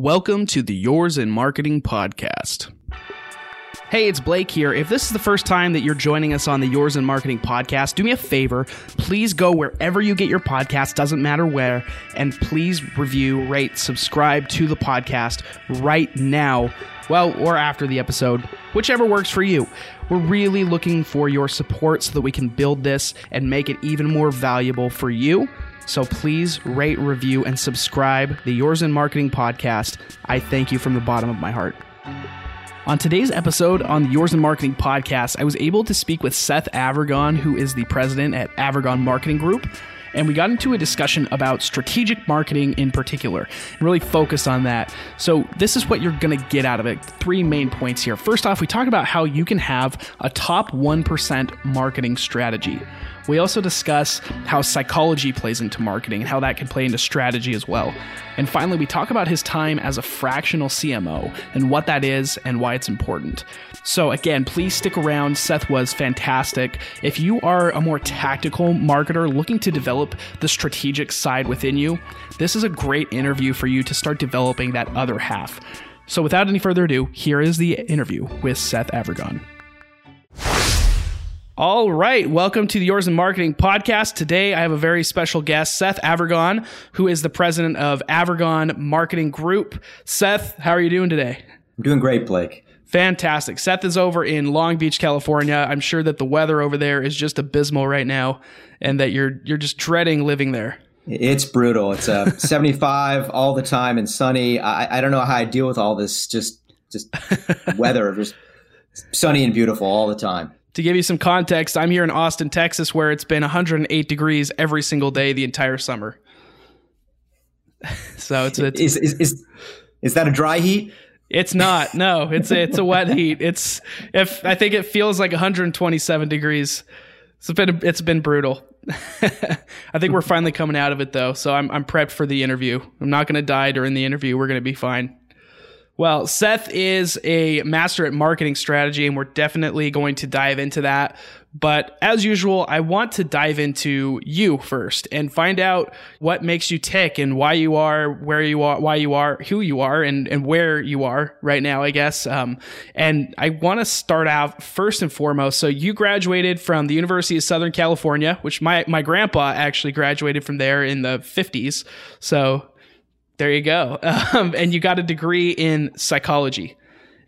Welcome to the Yours in Marketing podcast. Hey, it's Blake here. If this is the first time that you're joining us on the Yours in Marketing podcast, do me a favor. Please go wherever you get your podcast, doesn't matter where, and please review, rate, subscribe to the podcast right now. Well, or after the episode, whichever works for you. We're really looking for your support so that we can build this and make it even more valuable for you so please rate, review, and subscribe the Yours in Marketing podcast. I thank you from the bottom of my heart. On today's episode on the Yours in Marketing podcast, I was able to speak with Seth Avirgan, who is the president at Avirgan Marketing Group. And we got into a discussion about strategic marketing in particular and really focus on that. So, this is what you're going to get out of it. Three main points here. First off, we talk about how you can have a top 1% marketing strategy. We also discuss how psychology plays into marketing and how that can play into strategy as well. And finally, we talk about his time as a fractional CMO and what that is and why it's important. So, again, please stick around. Seth was fantastic. If you are a more tactical marketer looking to develop the strategic side within you, this is a great interview for you to start developing that other half. So, without any further ado, here is the interview with Seth Avirgan. All right, welcome to the Yours in Marketing podcast. Today I have a very special guest, Seth Avirgan, who is the president of Avirgan Marketing Group. Seth, how are you doing today? I'm doing great, Blake. Fantastic. Seth is over in Long Beach, California. I'm sure that the weather over there is just abysmal right now and that you're you're just dreading living there. It's brutal. It's uh, 75 all the time and sunny. I, I don't know how I deal with all this just just weather, just sunny and beautiful all the time to give you some context, I'm here in Austin, Texas, where it's been 108 degrees every single day the entire summer. so it's, it's is, is, is is that a dry heat? It's not. No, it's a, it's a wet heat. It's if I think it feels like 127 degrees. It's been it's been brutal. I think we're finally coming out of it though, so I'm I'm prepped for the interview. I'm not going to die during the interview. We're going to be fine. Well, Seth is a master at marketing strategy, and we're definitely going to dive into that. But as usual, I want to dive into you first and find out what makes you tick and why you are where you are, why you are, who you are, and, and where you are right now, I guess. Um, and I want to start out first and foremost. So you graduated from the University of Southern California, which my, my grandpa actually graduated from there in the 50s. So there you go. Um, and you got a degree in psychology.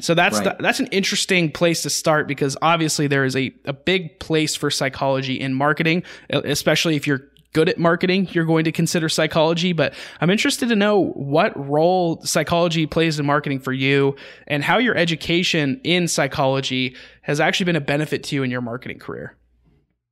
So that's right. the, that's an interesting place to start because obviously there is a, a big place for psychology in marketing, especially if you're good at marketing, you're going to consider psychology. But I'm interested to know what role psychology plays in marketing for you and how your education in psychology has actually been a benefit to you in your marketing career.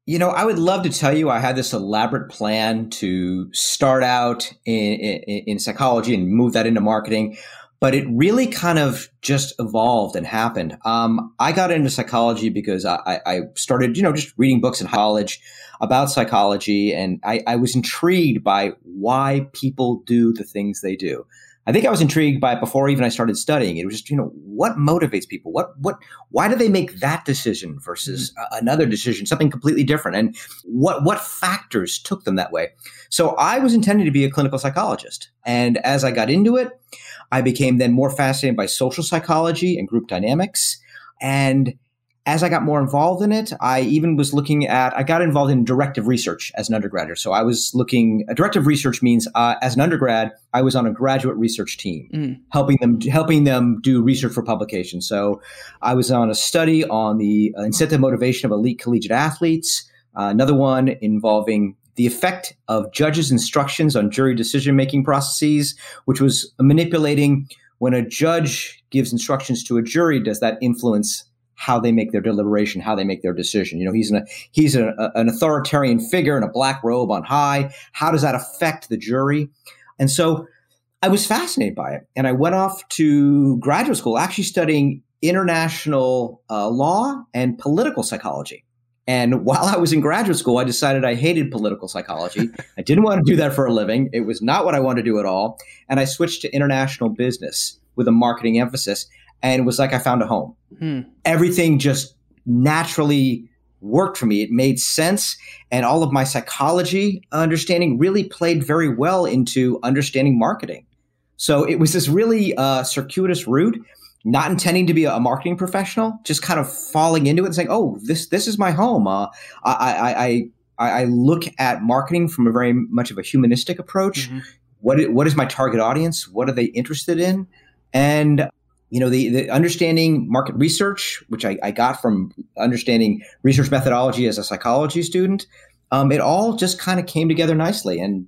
You know, I would love to tell you I had this elaborate plan to start out in, in, in, psychology and move that into marketing, but it really kind of just evolved and happened. Um, I got into psychology because I, I, started, you know, just reading books in college about psychology, and I, I was intrigued by why people do the things they do. I think I was intrigued by it before even I started studying. It was just, you know, what motivates people? What, what, why do they make that decision versus mm-hmm. another decision, something completely different? And what, what factors took them that way? So I was intending to be a clinical psychologist. And as I got into it, I became then more fascinated by social psychology and group dynamics. And as I got more involved in it, I even was looking at, I got involved in directive research as an undergraduate. So I was looking, directive research means uh, as an undergrad, I was on a graduate research team, mm. helping them, helping them do research for publication. So I was on a study on the uh, incentive motivation of elite collegiate athletes, uh, another one involving the effect of judges' instructions on jury decision making processes, which was manipulating when a judge gives instructions to a jury, does that influence how they make their deliberation, how they make their decision. You know, he's an he's a, an authoritarian figure in a black robe on high. How does that affect the jury? And so I was fascinated by it, and I went off to graduate school, actually studying international uh, law and political psychology. And while I was in graduate school, I decided I hated political psychology. I didn't want to do that for a living. It was not what I wanted to do at all. And I switched to international business with a marketing emphasis and it was like I found a home. Hmm. Everything just naturally worked for me. It made sense. And all of my psychology understanding really played very well into understanding marketing. So it was this really uh, circuitous route, not intending to be a marketing professional, just kind of falling into it and saying, "Oh, this this is my home." Uh, I, I, I I look at marketing from a very much of a humanistic approach. Mm-hmm. What what is my target audience? What are they interested in? And you know the, the understanding market research, which I, I got from understanding research methodology as a psychology student. Um, it all just kind of came together nicely, and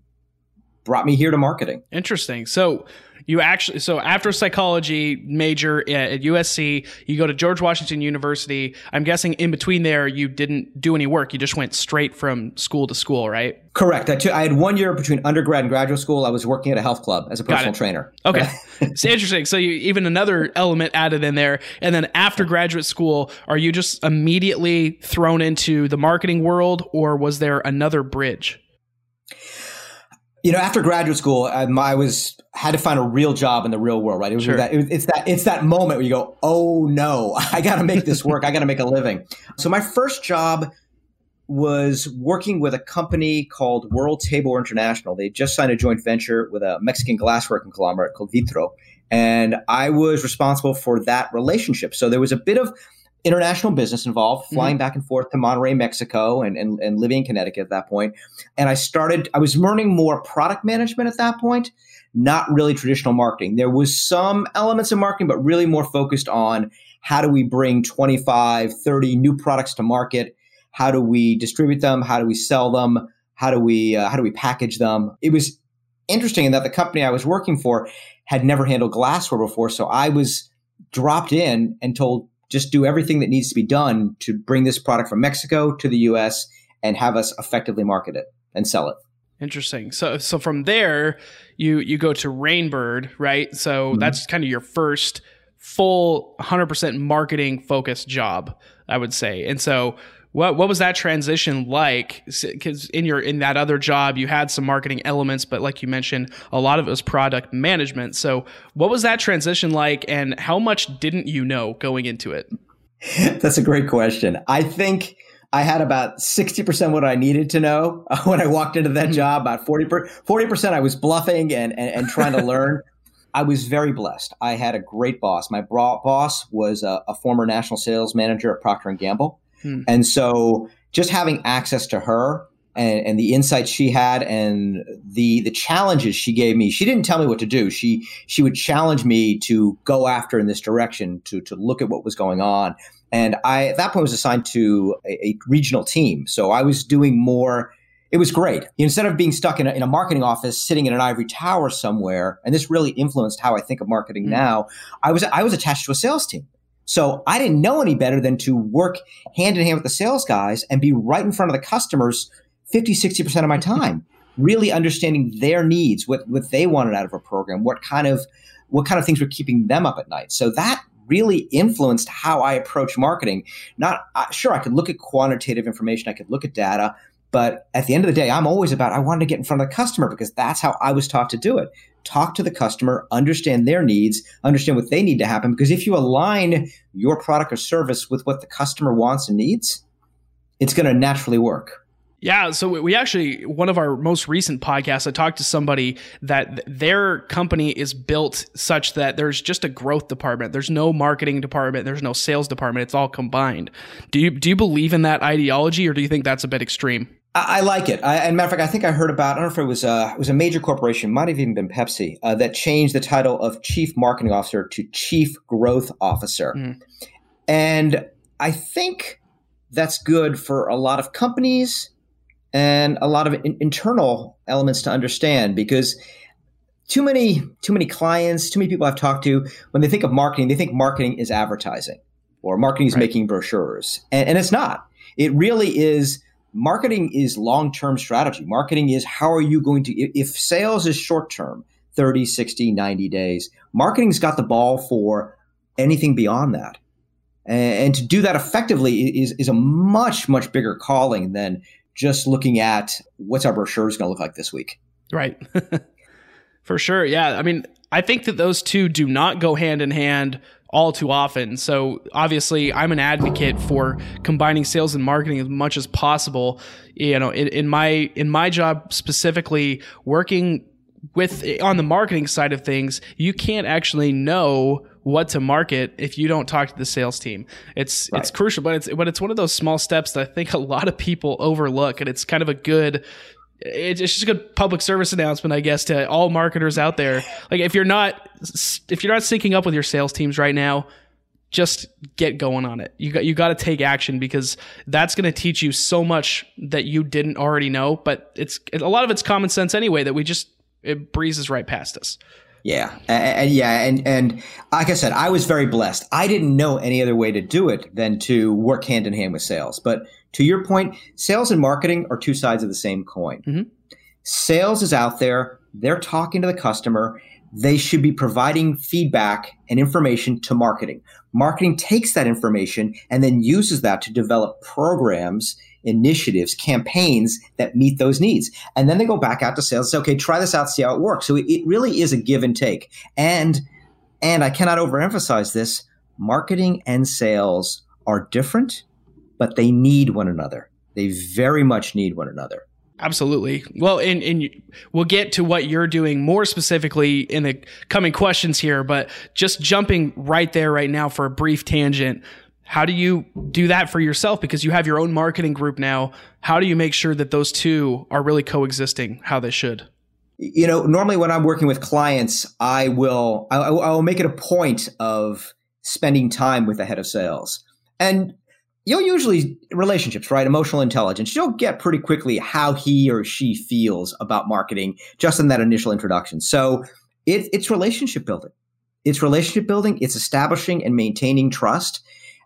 brought me here to marketing. Interesting. So you actually so after psychology major at USC, you go to George Washington University. I'm guessing in between there you didn't do any work. You just went straight from school to school, right? Correct. I, t- I had one year between undergrad and graduate school. I was working at a health club as a personal trainer. Okay, it's interesting. So you even another element added in there, and then after graduate school, are you just immediately thrown into the marketing world, or was there another bridge? You know, after graduate school, I, I, was had to find a real job in the real world, right? It was sure. that, it, it's that it's that moment where you go, "Oh no, I got to make this work. I got to make a living." So my first job was working with a company called World Table International. They just signed a joint venture with a Mexican glassworking conglomerate called Vitro, and I was responsible for that relationship. So there was a bit of international business involved, mm-hmm. flying mm-hmm. back and forth to Monterrey, Mexico, and, and, and living in Connecticut at that point. And I started, I was learning more product management at that point, not really traditional marketing. There was some elements of marketing, but really more focused on how do we bring 25, 30 new products to market? How do we distribute them? How do we sell them? How do we, uh, how do we package them? It was interesting in that the company I was working for had never handled glassware before. So I was dropped in and told, just do everything that needs to be done to bring this product from Mexico to the US and have us effectively market it and sell it. Interesting. So so from there you you go to Rain Bird, right? So mm-hmm. that's kind of your first full 100% marketing focused job, I would say. And so what what was that transition like? Because in your in that other job, you had some marketing elements, but like you mentioned, a lot of it was product management. So what was that transition like, and how much didn't you know going into it? That's a great question. I think I had about 60% what I needed to know when I walked into that mm-hmm. job. About 40 percent I was bluffing and, and, and trying to learn. I was very blessed. I had a great boss. My boss was a, a former national sales manager at Procter and Gamble. Hmm. And so just having access to her and, and, the insights she had and the the challenges she gave me, she didn't tell me what to do. She she would challenge me to go after in this direction, to to look at what was going on. And I at that point was assigned to a, a regional team. So I was doing more it was great. Instead of being stuck in a, in a, marketing office, sitting in an ivory tower somewhere, and this really influenced how I think of marketing mm. now. I was I was attached to a sales team, so I didn't know any better than to work hand in hand with the sales guys and be right in front of the customers 50, 60% of my time, really understanding their needs, what, what they wanted out of a program, what kind of, what kind of things were keeping them up at night. So that really influenced how I approach marketing. Not uh, sure I could look at quantitative information, I could look at data, but at the end of the day, I'm always about I wanted to get in front of the customer because that's how I was taught to do it talk to the customer, understand their needs, understand what they need to happen. Because if you align your product or service with what the customer wants and needs, it's going to naturally work. Yeah, so we actually one of our most recent podcasts I talked to somebody that their company is built such that there's just a growth department. There's no marketing department, there's no sales department. It's all combined. Do you do you believe in that ideology or do you think that's a bit extreme? I, I like it. I, and matter of fact, I think I heard about. I don't know if it was a it was a major corporation, might have even been Pepsi, uh, that changed the title of chief marketing officer to chief growth officer. Mm. And I think that's good for a lot of companies and a lot of in- internal elements to understand because too many too many clients, too many people I've talked to when they think of marketing, they think marketing is advertising or marketing is right. making brochures, and, and it's not. It really is marketing is long-term strategy. Marketing is how are you going to if sales is short-term, 30, 60, 90 days, marketing's got the ball for anything beyond that. And, to do that effectively is, is a much, much bigger calling than just looking at what's our brochures going to look like this week. Right. for sure. Yeah. I mean, I think that those two do not go hand in hand all too often. So obviously, I'm an advocate for combining sales and marketing as much as possible. You know, in, in my in my job specifically, working with on the marketing side of things, you can't actually know what to market if you don't talk to the sales team. It's right. it's crucial, but it's but it's one of those small steps that I think a lot of people overlook, and it's kind of a good. It's just a good public service announcement, I guess, to all marketers out there. Like, if you're not if you're not syncing up with your sales teams right now, just get going on it. You got you got to take action because that's going to teach you so much that you didn't already know. But it's a lot of it's common sense anyway that we just it breezes right past us. Yeah, and, yeah, and and like I said, I was very blessed. I didn't know any other way to do it than to work hand in hand with sales. But to your point, sales and marketing are two sides of the same coin. Mm-hmm. Sales is out there; they're talking to the customer. They should be providing feedback and information to marketing. Marketing takes that information and then uses that to develop programs initiatives, campaigns that meet those needs. And then they go back out to sales and say, okay, try this out, see how it works. So it, it really is a give and take. And and I cannot overemphasize this, marketing and sales are different, but they need one another. They very much need one another. Absolutely. Well, and, and we'll get to what you're doing more specifically in the coming questions here, but just jumping right there right now for a brief tangent. How do you do that for yourself? Because you have your own marketing group now. How do you make sure that those two are really coexisting how they should? You know, normally when I'm working with clients, I will I, I will make it a point of spending time with the head of sales. And you'll usually relationships, right? Emotional intelligence. You'll get pretty quickly how he or she feels about marketing just in that initial introduction. So it, it's relationship building. It's relationship building. It's establishing and maintaining trust.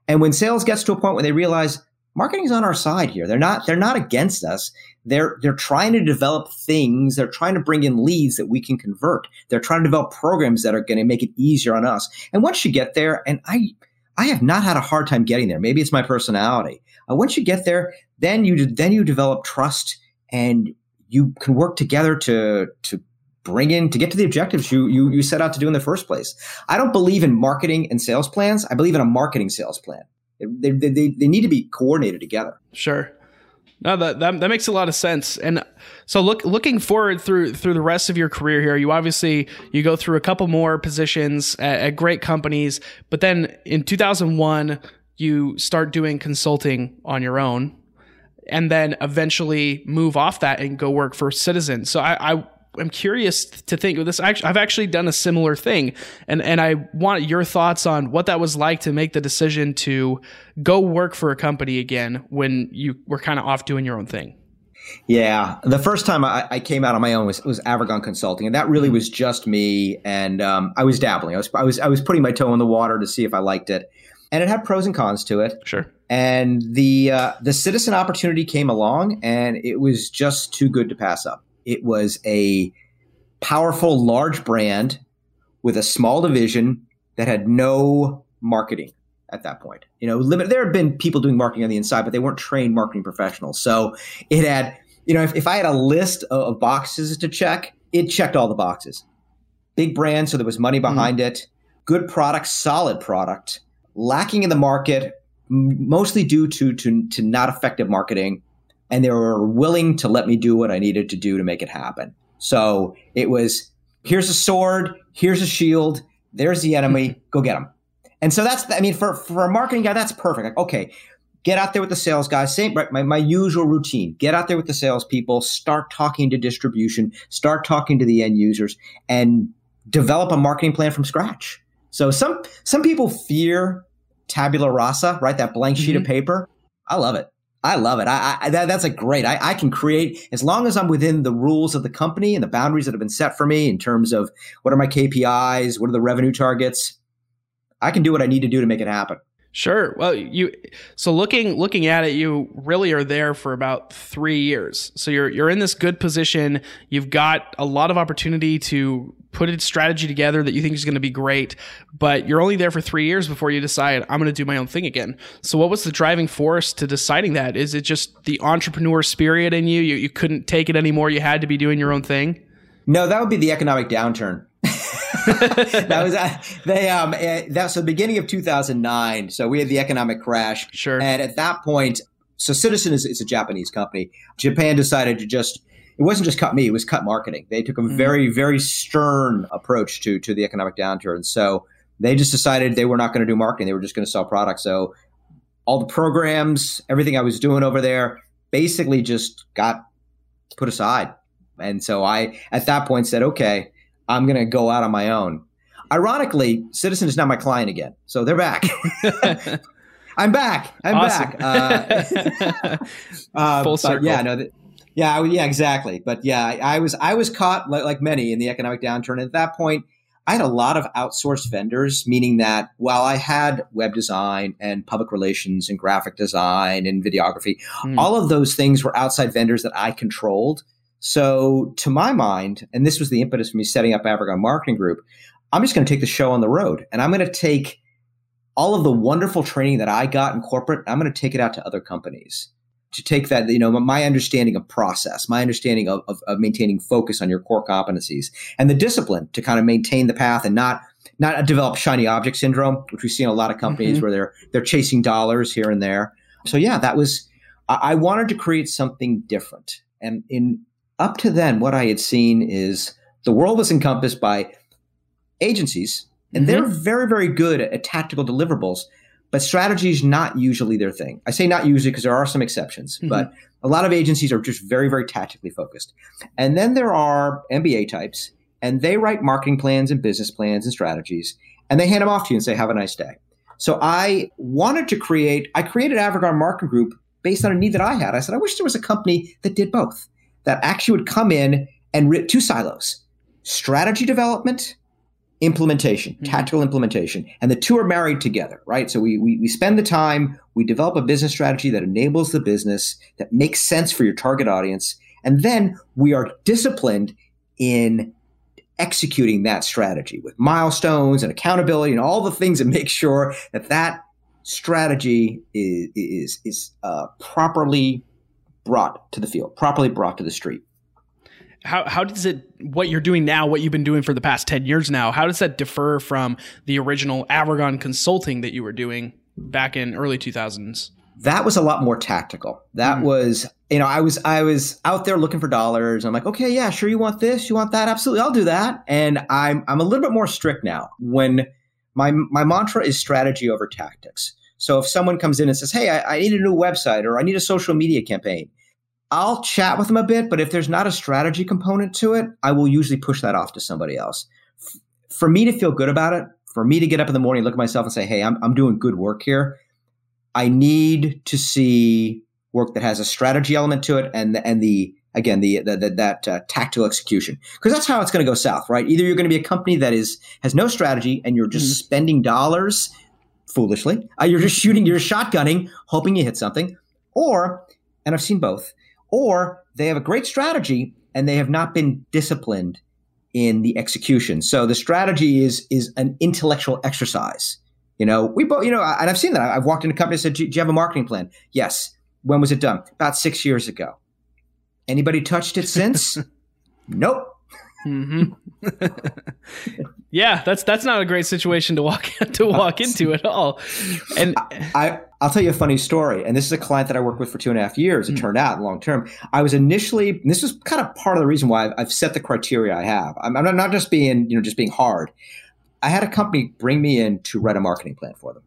And when sales gets to a point where they realize marketing's on our side here, they're not they're not against us. They're they're trying to develop things. They're trying to bring in leads that we can convert. They're trying to develop programs that are going to make it easier on us. And once you get there, and I I have not had a hard time getting there. Maybe it's my personality. Uh, once you get there, then you then you develop trust and you can work together to to bring in to get to the objectives you, you you set out to do in the first place. I don't believe in marketing and sales plans. I believe in a marketing sales plan. They, they, they, they need to be coordinated together. Sure. No, that, that that makes a lot of sense. And so look looking forward through through the rest of your career here, you obviously you go through a couple more positions at, at great companies, but then in 2001 you start doing consulting on your own and then eventually move off that and go work for Citizen. So I, I I'm curious to think of this. I've actually done a similar thing, and and I want your thoughts on what that was like to make the decision to go work for a company again when you were kind of off doing your own thing. Yeah, the first time I, I, came out on my own was, was Avirgan Consulting, and that really was just me. And um, I was dabbling. I was I was I was putting my toe in the water to see if I liked it, and it had pros and cons to it. Sure. And the uh, the citizen opportunity came along, and it was just too good to pass up. It was a powerful, large brand with a small division that had no marketing at that point. You know, limit, there had been people doing marketing on the inside, but they weren't trained marketing professionals. So it had, you know, if, if I had a list of, boxes to check, it checked all the boxes. Big brand, so there was money mm-hmm. behind mm. it. Good product, solid product. Lacking in the market, mostly due to to to not effective marketing and they were willing to let me do what I needed to do to make it happen. So it was here's a sword, here's a shield, there's the enemy, go get them. And so that's I mean for for a marketing guy that's perfect. Like okay, get out there with the sales guys. Same my, my usual routine. Get out there with the salespeople. Start talking to distribution. Start talking to the end users, and develop a marketing plan from scratch. So some some people fear tabula rasa, right? That blank sheet mm-hmm. of paper. I love it. I love it. I, I that, that's a great. I, I, can create as long as I'm within the rules of the company and the boundaries that have been set for me in terms of what are my KPIs, what are the revenue targets. I can do what I need to do to make it happen. Sure. Well, you so looking looking at it, you really are there for about three years. So you're you're in this good position. You've got a lot of opportunity to put a strategy together that you think is going to be great, but you're only there for three years before you decide I'm going to do my own thing again. So what was the driving force to deciding that? Is it just the entrepreneur spirit in you? You you couldn't take it anymore. You had to be doing your own thing. No, that would be the economic downturn. that was uh, they um uh, that's the beginning of 2009 so we had the economic crash sure and at that point so citizen is it's a japanese company japan decided to just it wasn't just cut me; it was cut marketing. They took a mm-hmm. very, very stern approach to to the economic downturn. So they just decided they were not going to do marketing; they were just going to sell products. So all the programs, everything I was doing over there, basically just got put aside. And so I, at that point, said, "Okay, I'm going to go out on my own." Ironically, Citizen is now my client again, so they're back. I'm back. I'm awesome. back. Uh, uh, Full circle. Yeah, no. yeah, yeah, exactly. But yeah, I, I was I was caught like, like, many in the economic downturn. And at that point, I had a lot of outsourced vendors, meaning that while I had web design and public relations and graphic design and videography, mm. all of those things were outside vendors that I controlled. So, to my mind, and this was the impetus for me setting up Avirgan Marketing Group, I'm just going to take the show on the road and I'm going to take all of the wonderful training that I got in corporate, I'm going to take it out to other companies to take that, you know, my understanding of process, my understanding of, of, of, maintaining focus on your core competencies and the discipline to kind of maintain the path and not, not develop shiny object syndrome, which we see in a lot of companies mm-hmm. where they're, they're chasing dollars here and there. So yeah, that was, I, I wanted to create something different. And in up to then, what I had seen is the world was encompassed by agencies and mm-hmm. they're very, very good at tactical deliverables, but strategy is not usually their thing. I say not usually because there are some exceptions, mm-hmm. but a lot of agencies are just very, very tactically focused. And then there are MBA types, and they write marketing plans and business plans and strategies, and they hand them off to you and say, have a nice day. So I wanted to create, I created Avirgan Marketing Group based on a need that I had. I said, I wish there was a company that did both, that actually would come in and re- two silos strategy development implementation, mm-hmm. tactical implementation. And the two are married together, right? So we, we, we spend the time, we develop a business strategy that enables the business, that makes sense for your target audience. And then we are disciplined in executing that strategy with milestones and accountability and all the things that make sure that that strategy is, is, is uh, properly brought to the field, properly brought to the street how how does it what you're doing now, what you've been doing for the past 10 years now, how does that differ from the original Avirgan consulting that you were doing back in early 2000s? That was a lot more tactical. That mm. was, you know, I was I was out there looking for dollars. I'm like, okay, yeah, sure, you want this, you want that, absolutely, I'll do that. And I'm I'm a little bit more strict now. When my my mantra is strategy over tactics. So if someone comes in and says, "Hey, I, I need a new website or I need a social media campaign," I'll chat with them a bit, but if there's not a strategy component to it, I will usually push that off to somebody else. For me to feel good about it, for me to get up in the morning, look at myself and say, hey, I'm, I'm doing good work here, I need to see work that has a strategy element to it and the, and the again the, the, the that uh, tactical execution because that's how it's going to go south right either you're going to be a company that is has no strategy and you're just mm-hmm. spending dollars foolishly uh, you're just shooting you're shotgunning hoping you hit something or and i've seen both or they have a great strategy and they have not been disciplined in the execution. So the strategy is is an intellectual exercise. You know, we both, you know, and I've seen that. I've walked into companies and said, "Do you have a marketing plan?" Yes. When was it done? About six years ago. Anybody touched it since? nope. Mm-hmm. yeah, that's that's not a great situation to walk to walk into at all. And I, I will tell you a funny story. And this is a client that I worked with for two and a half years. It mm-hmm. turned out long term. I was initially this was kind of part of the reason why I've, I've set the criteria I have. I'm, I'm not just being you know just being hard. I had a company bring me in to write a marketing plan for them.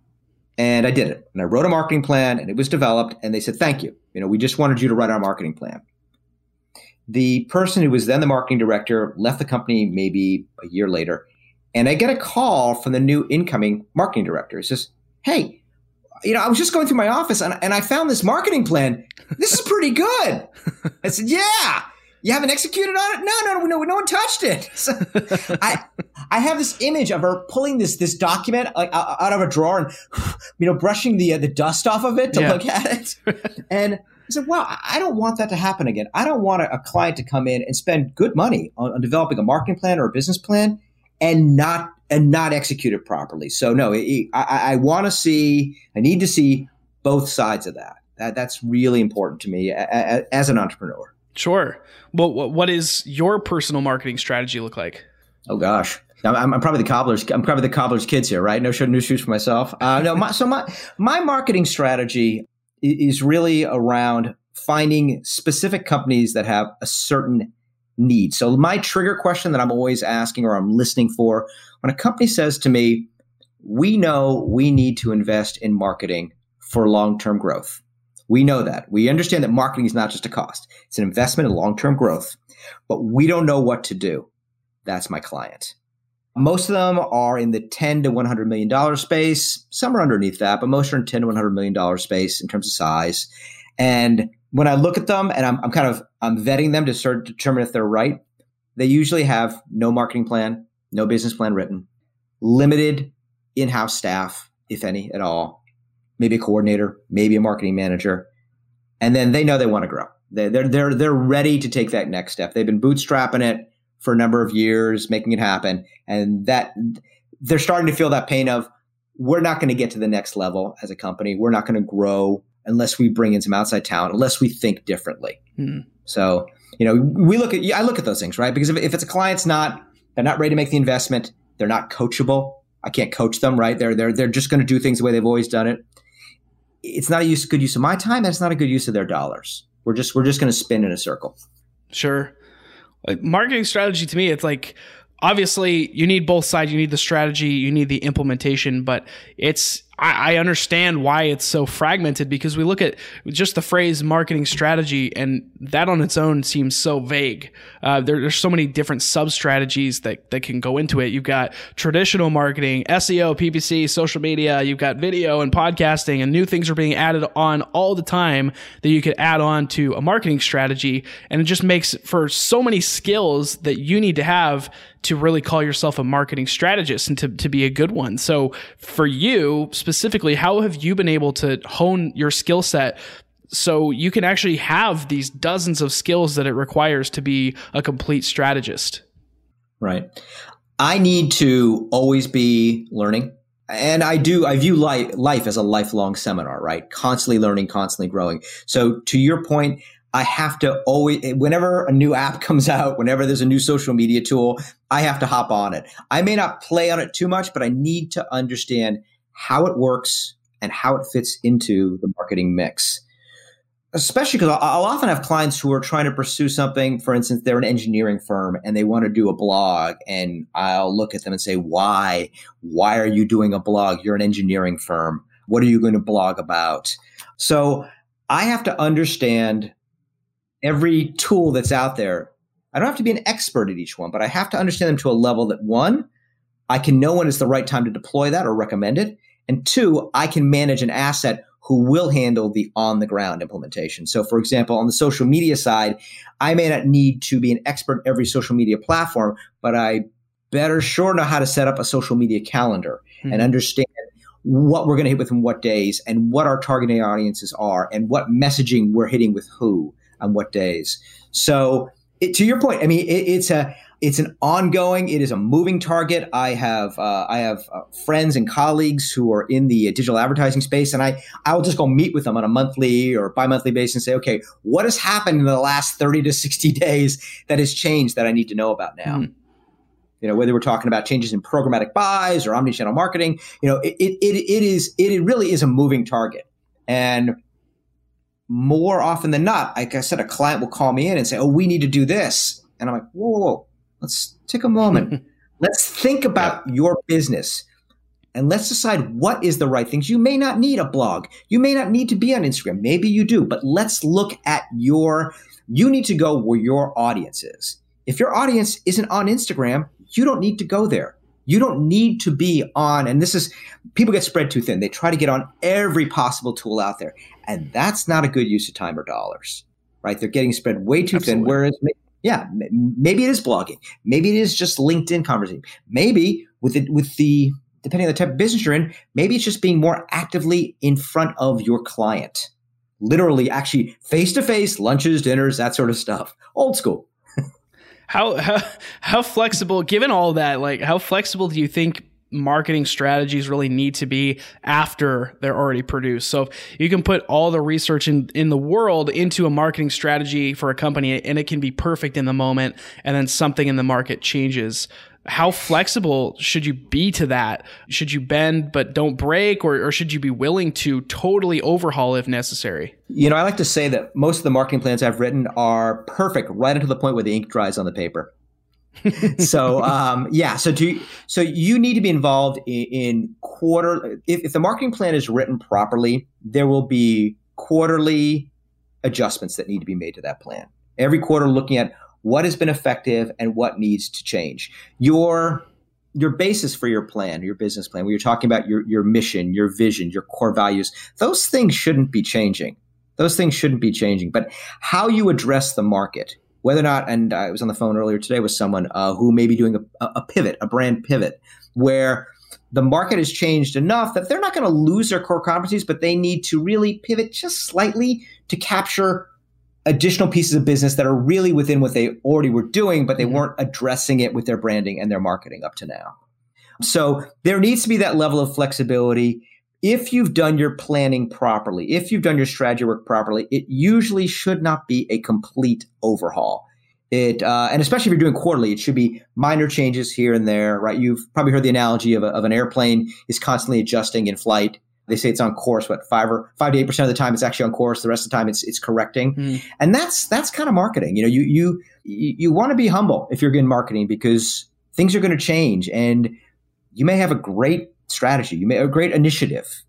And I did it. And I wrote a marketing plan and it was developed. And they said, thank you. You know, we just wanted you to write our marketing plan the person who was then the marketing director left the company maybe a year later. And I get a call from the new incoming marketing director. He says, Hey, you know, I was just going through my office and, and I found this marketing plan. This is pretty good. I said, Yeah. You haven't executed on it? No, no, no, no one touched it. So I, I have this image of her pulling this this document like out of a drawer and, you know, brushing the uh, the dust off of it to yeah. look at it. And I said, well, I don't want that to happen again. I don't want a, a client to come in and spend good money on, on, developing a marketing plan or a business plan and not and not execute it properly. So no, it, I, I want to see, I need to see both sides of that. that that's really important to me as, as an entrepreneur. Sure. Well, what is your personal marketing strategy look like? Oh gosh. I'm, I'm, probably the cobbler's. I'm probably the cobbler's kids here, right? No show, new shoes for myself. Uh, no, my, so my my marketing strategy is really around finding specific companies that have a certain need. So my trigger question that I'm always asking or I'm listening for when a company says to me, we know we need to invest in marketing for long-term growth. We know that. We understand that marketing is not just a cost. It's an investment in long-term growth, but we don't know what to do. That's my client. Most of them are in the 10 to 100 million dollar space. Some are underneath that, but most are in 10 to 100 million dollar space in terms of size. And when I look at them and I'm, I'm kind of I'm vetting them to sort of determine if they're right, they usually have no marketing plan, no business plan written, limited in-house staff, if any at all, maybe a coordinator, maybe a marketing manager, and then they know they want to grow. They, they're they're they're ready to take that next step. They've been bootstrapping it for a number of years, making it happen, and that they're starting to feel that pain of we're not going to get to the next level as a company. We're not going to grow unless we bring in some outside talent, unless we think differently. Mm. So, you know, we look at, I look at those things, right? Because if, if it's a client's not, they're not ready to make the investment, they're not coachable. I can't coach them, right? They're, they're, they're just going to do things the way they've always done it. It's not a use, good use of my time. And it's not a good use of their dollars. We're just, we're just going to spin in a circle. Sure. Marketing strategy to me, it's like, obviously you need both sides. You need the strategy you need the implementation but it's I, I understand why it's so fragmented because we look at just the phrase marketing strategy, and that on its own seems so vague. Uh, there, there's so many different sub strategies that, that can go into it. You've got traditional marketing, SEO, PPC, social media, you've got video and podcasting, and new things are being added on all the time that you could add on to a marketing strategy. And it just makes for so many skills that you need to have to really call yourself a marketing strategist and to, to be a good one. So for you, specifically, how have you been able to hone your skill set so you can actually have these dozens of skills that it requires to be a complete strategist? Right. I need to always be learning. And I do, I view life, life as a lifelong seminar, right? Constantly learning, constantly growing. So to your point, I have to always, whenever a new app comes out, whenever there's a new social media tool, I have to hop on it. I may not play on it too much, but I need to understand how it works and how it fits into the marketing mix. Especially because I'll often have clients who are trying to pursue something. For instance, they're an engineering firm and they want to do a blog, and I'll look at them and say, "Why? Why are you doing a blog? You're an engineering firm. What are you going to blog about?" So I have to understand every tool that's out there. I don't have to be an expert at each one, but I have to understand them to a level that one, I can know when is the right time to deploy that or recommend it. And two, I can manage an asset who will handle the on the ground implementation. So, for example, on the social media side, I may not need to be an expert in every social media platform, but I better sure know how to set up a social media calendar mm-hmm. and understand what we're going to hit with in what days and what our targeting audiences are and what messaging we're hitting with who on what days. So, it, to your point, I mean, it, it's a it's an ongoing it is a moving target i have uh, i have uh, friends and colleagues who are in the digital advertising space and i i will just go meet with them on a monthly or bi-monthly basis and say okay what has happened in the last 30 to 60 days that has changed that i need to know about now mm. you know whether we're talking about changes in programmatic buys or omni-channel marketing you know it, it, it is it really is a moving target and more often than not like i said a client will call me in and say oh we need to do this and i'm like whoa, whoa, whoa Let's take a moment. let's think about yeah. your business and let's decide what is the right things. You may not need a blog. You may not need to be on Instagram. Maybe you do, but let's look at your, you need to go where your audience is. If your audience isn't on Instagram, you don't need to go there. You don't need to be on, and this is, people get spread too thin. They try to get on every possible tool out there. And that's not a good use of time or dollars, right? They're getting spread way too Absolutely. thin. Whereas yeah, maybe it is blogging. Maybe it is just LinkedIn conversation. Maybe with it, with the depending on the type of business you're in, maybe it's just being more actively in front of your client. Literally, actually, face to face, lunches, dinners, that sort of stuff. Old school. How, how how flexible? Given all that, like how flexible do you think marketing strategies really need to be after they're already produced. So you can put all the research in, in the world into a marketing strategy for a company and it can be perfect in the moment and then something in the market changes. How flexible should you be to that? Should you bend but don't break, or, or should you be willing to totally overhaul if necessary? You know, I like to say that most of the marketing plans I've written are perfect right until the point where the ink dries on the paper. so um, yeah, so do so you need to be involved in, in quarter. If, if the marketing plan is written properly, there will be quarterly adjustments that need to be made to that plan. Every quarter, looking at what has been effective and what needs to change. Your your basis for your plan, your business plan, where you're talking about your, your mission, your vision, your core values, those things shouldn't be changing. Those things shouldn't be changing. But how you address the market, whether or not, and I was on the phone earlier today with someone uh, who may be doing a, a pivot, a brand pivot, where the market has changed enough that they're not going to lose their core competencies, but they need to really pivot just slightly to capture additional pieces of business that are really within what they already were doing, but they mm-hmm. weren't addressing it with their branding and their marketing up to now. So there needs to be that level of flexibility. If you've done your planning properly, if you've done your strategy work properly, it usually should not be a complete overhaul. It uh, and especially if you're doing quarterly, it should be minor changes here and there, right? You've probably heard the analogy of, a, of an airplane is constantly adjusting in flight they say it's on course, what five or five to eight percent of the time it's actually on course. The rest of the time it's it's correcting, mm. and that's that's kind of marketing. You know, you you you, want to be humble if you're in marketing because things are going to change, and you may have a great strategy, you may have a great initiative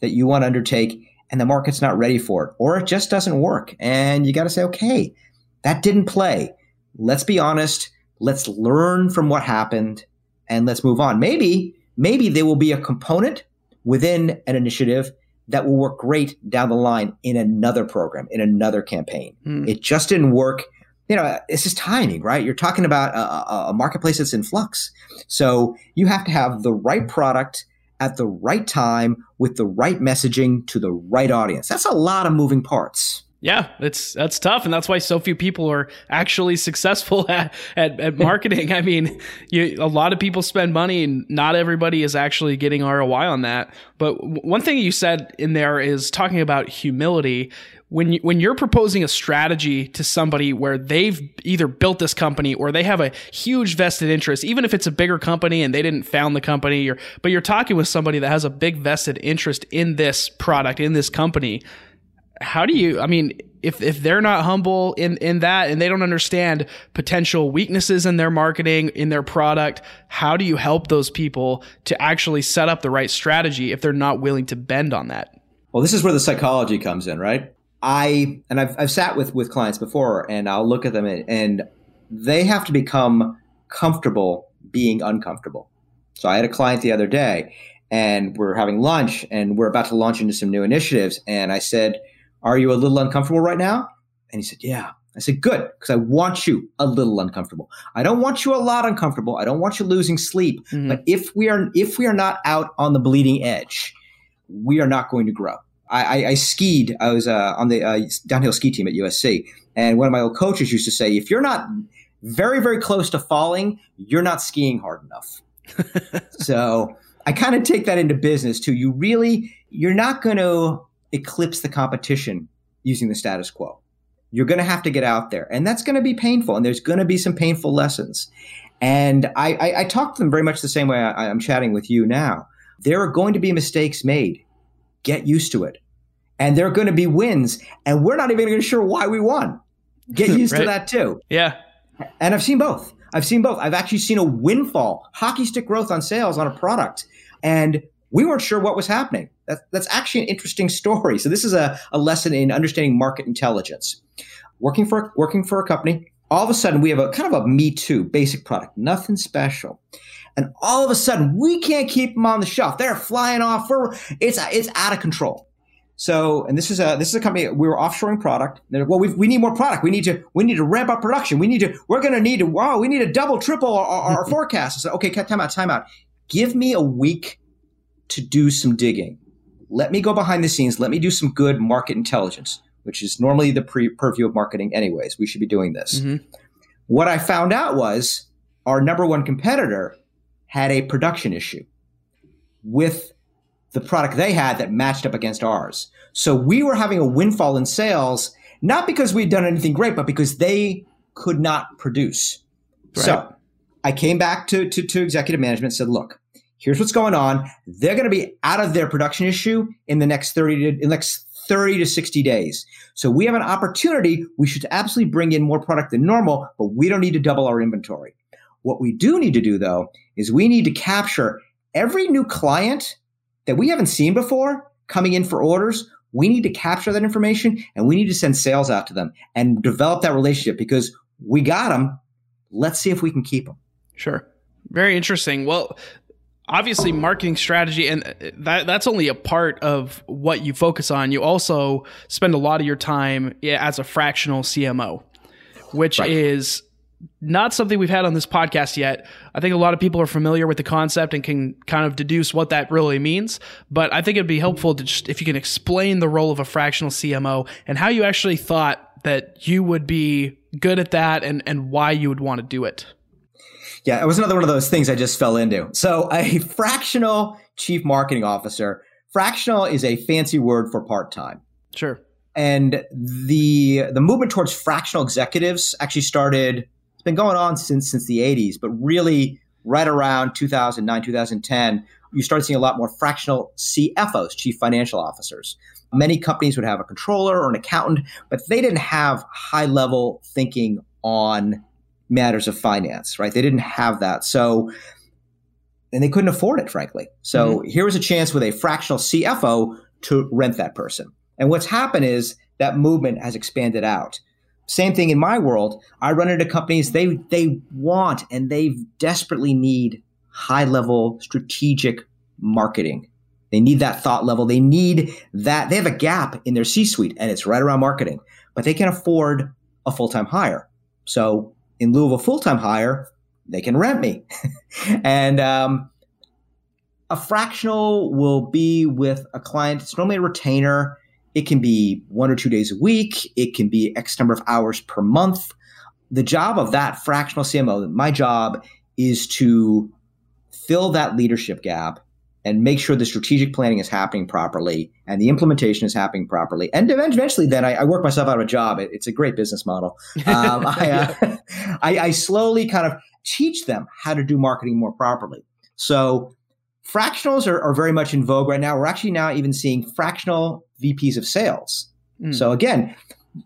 that you want to undertake, and the market's not ready for it, or it just doesn't work, and you got to say, okay, that didn't play. Let's be honest. Let's learn from what happened, and let's move on. Maybe maybe there will be a component within an initiative that will work great down the line in another program, in another campaign. Mm. It just didn't work. You know, it's just timing, right? You're talking about a, a, marketplace that's in flux. So you have to have the right product at the right time with the right messaging to the right audience. That's a lot of moving parts. Yeah, it's that's tough, and that's why so few people are actually successful at, at, at marketing. I mean, you, a lot of people spend money, and not everybody is actually getting ROI on that. But one thing you said in there is talking about humility. When you, when you're proposing a strategy to somebody where they've either built this company or they have a huge vested interest, even if it's a bigger company and they didn't found the company, or but you're talking with somebody that has a big vested interest in this product in this company how do you i mean if if they're not humble in in that and they don't understand potential weaknesses in their marketing in their product how do you help those people to actually set up the right strategy if they're not willing to bend on that? Well this is where the psychology comes in right? I and i've, I've sat with with clients before and i'll look at them and, and they have to become comfortable being uncomfortable. So i had a client the other day and we're having lunch and we're about to launch into some new initiatives and i said are you a little uncomfortable right now? And he said, Yeah. I said, Good, because I want you a little uncomfortable. I don't want you a lot uncomfortable. I don't want you losing sleep. Mm-hmm. But if we are if we are not out on the bleeding edge, we are not going to grow. I, I, I skied. I was uh, on the uh, downhill ski team at USC, and one of my old coaches used to say, "If you're not very very close to falling, you're not skiing hard enough." so I kind of take that into business too. You really you're not going to eclipse the competition using the status quo. You're going to have to get out there, and that's going to be painful, and there's going to be some painful lessons. And I, I, I talk to them very much the same way I, I'm chatting with you now. There are going to be mistakes made. Get used to it. And there are going to be wins, and we're not even sure why we won. Get used right. to that too. Yeah. And I've seen both. I've seen both. I've actually seen a windfall, hockey stick growth on sales on a product. And we weren't sure what was happening. That, that's actually an interesting story. So this is a, a lesson in understanding market intelligence. Working for working for a company, all of a sudden we have a kind of a me too basic product, nothing special. And all of a sudden we can't keep them on the shelf. They're flying off. We're, it's it's out of control. So, and this is a this is a company we were offshoring product. well, we we need more product. We need to we need to ramp up production. We need to we're going to need to wow. We need to double triple our, our forecast. So, okay, time out, time out. Give me a week to do some digging. Let me go behind the scenes. Let me do some good market intelligence, which is normally the pre- purview of marketing, anyways. We should be doing this. Mm-hmm. What I found out was our number one competitor had a production issue with the product they had that matched up against ours. So we were having a windfall in sales, not because we'd done anything great, but because they could not produce. Right. So I came back to, to, to executive management and said, look, here's what's going on. They're going to be out of their production issue in the next 30 to, in the next 30 to 60 days. So we have an opportunity. We should absolutely bring in more product than normal, but we don't need to double our inventory. What we do need to do though is we need to capture every new client that we haven't seen before coming in for orders. We need to capture that information and we need to send sales out to them and develop that relationship because we got them. Let's see if we can keep them. Sure. Very interesting. Well, obviously marketing strategy and uh, that that's only a part of what you focus on. You also spend a lot of your time as a fractional CMO, which right. is not something we've had on this podcast yet. I think a lot of people are familiar with the concept and can kind of deduce what that really means. But I think it'd be helpful to just, if you can explain the role of a fractional CMO and how you actually thought that you would be good at that and, and why you would want to do it. Yeah, it was another one of those things I just fell into. So, a fractional chief marketing officer, fractional is a fancy word for part time. Sure. And the the movement towards fractional executives actually started it's been going on since since the 80s, but really right around 2009, 2010, you started seeing a lot more fractional CFOs, chief financial officers. Many companies would have a controller or an accountant, but they didn't have high level thinking on matters of finance, right? They didn't have that. So, and they couldn't afford it, frankly. So mm-hmm. here was a chance with a fractional CFO to rent that person. And what's happened is that movement has expanded out. Same thing in my world. I run into companies they they want and they desperately need high level strategic marketing. They need that thought level. They need that. They have a gap in their C suite and it's right around marketing, but they can afford a full time hire. So in lieu of a full time hire, they can rent me. and um, a fractional will be with a client. It's normally a retainer. It can be one or two days a week. It can be X number of hours per month. The job of that fractional CMO, my job is to fill that leadership gap and make sure the strategic planning is happening properly and the implementation is happening properly. And eventually, then I, I work myself out of a job. It, it's a great business model. Um, I, uh, I, I slowly kind of teach them how to do marketing more properly. So fractionals are, are, very much in vogue right now. We're actually now even seeing fractional VPs of sales. Mm. So again,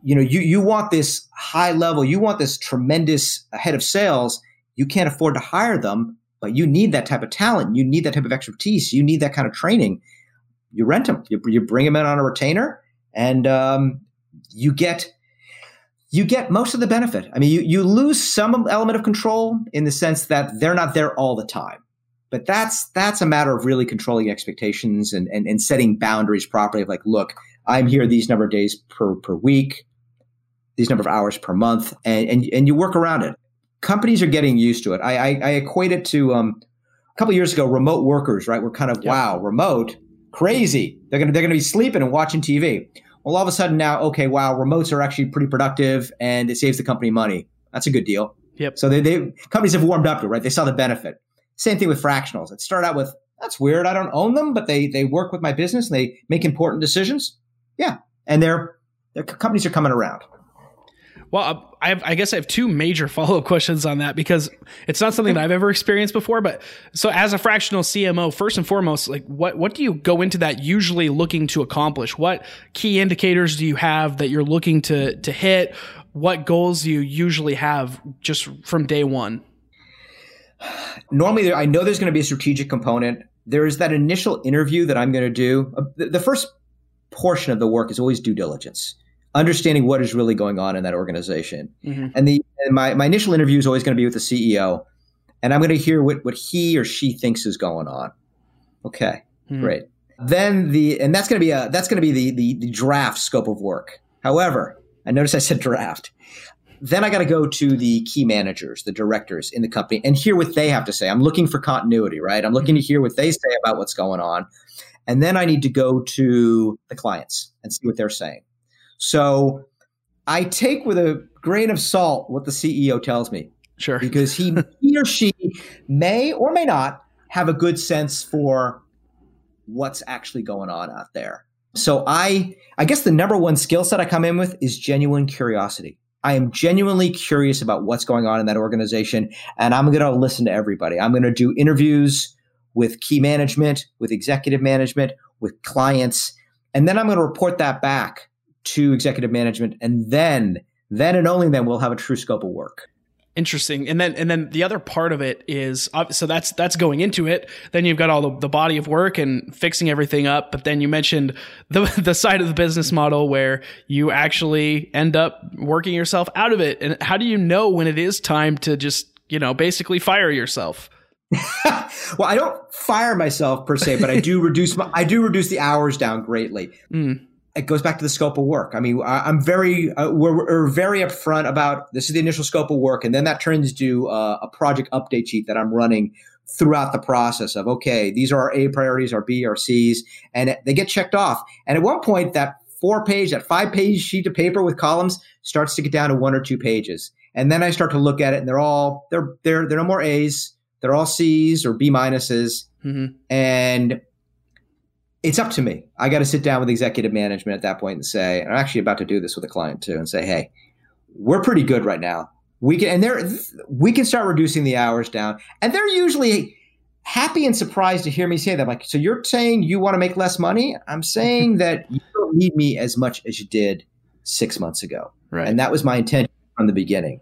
you know, you you want this high level, you want this tremendous head of sales. You can't afford to hire them but you need that type of talent. You need that type of expertise. You need that kind of training. You rent them. You, you bring them in on a retainer, and um, you get you get most of the benefit. I mean, you you lose some element of control in the sense that they're not there all the time. But that's that's a matter of really controlling expectations and, and, and setting boundaries properly. Of like, look, I'm here these number of days per per week, these number of hours per month, and and, and you work around it companies are getting used to it. I, I, I equate it to um, a couple years ago, remote workers, right? We're kind of, wow, remote, crazy. They're going to, they're going to be sleeping and watching TV. Well, all of a sudden now, okay, wow, remotes are actually pretty productive and it saves the company money. That's a good deal. Yep. So they, they companies have warmed up to it, right? They saw the benefit. Same thing with fractionals. It started out with, that's weird. I don't own them, but they, they work with my business and they make important decisions. Yeah. And their, their companies are coming around. Well, I, I guess I have two major follow up questions on that because it's not something that I've ever experienced before. But so, as a fractional CMO, first and foremost, like what what do you go into that usually looking to accomplish? What key indicators do you have that you're looking to to hit? What goals do you usually have just from day one? Normally, I know there's going to be a strategic component. There is that initial interview that I'm going to do. Uh, the first portion of the work is always due diligence understanding what is really going on in that organization. Mm-hmm. And the and my, my initial interview is always going to be with the CEO, and I'm going to hear what, what he or she thinks is going on. Okay, mm-hmm. great. Then the and that's going to be a that's going to be the, the the draft scope of work. However, I notice I said draft. Then I got to go to the key managers, the directors in the company, and hear what they have to say. I'm looking for continuity, right? I'm looking to hear what they say about what's going on. And then I need to go to the clients and see what they're saying. So I take with a grain of salt what the CEO tells me. Sure. Because he, he or she may or may not have a good sense for what's actually going on out there. So I I guess the number one skill set I come in with is genuine curiosity. I am genuinely curious about what's going on in that organization, and I'm going to listen to everybody. I'm going to do interviews with key management, with executive management, with clients, and then I'm going to report that back to executive management, and then, then and only then we'll have a true scope of work. Interesting. And then and then the other part of it is so that's that's going into it. Then you've got all the, the body of work and fixing everything up. But then you mentioned the the side of the business model where you actually end up working yourself out of it. And how do you know when it is time to just, you know, basically fire yourself? well, I don't fire myself per se, but I do reduce my, I do reduce the hours down greatly. Mm it goes back to the scope of work. I mean, I, am very, uh, we're, we're, very upfront about this is the initial scope of work, and then that turns to uh, a project update sheet that I'm running throughout the process of okay, these are our A priorities, our B, our C's, and they get checked off. And at one point, that four page, that five page sheet of paper with columns starts to get down to one or two pages, and then I start to look at it, and they're all they're they're they're no more A's, they're all C's or B minuses, mm-hmm. and it's up to me. I got to sit down with executive management at that point and say, I'm actually about to do this with a client too, and say, hey, we're pretty good right now. We can, and they're, we can start reducing the hours down. And they're usually happy and surprised to hear me say that. I'm like, so you're saying you want to make less money? I'm saying that you don't need me as much as you did six months ago. Right. And that was my intention from the beginning.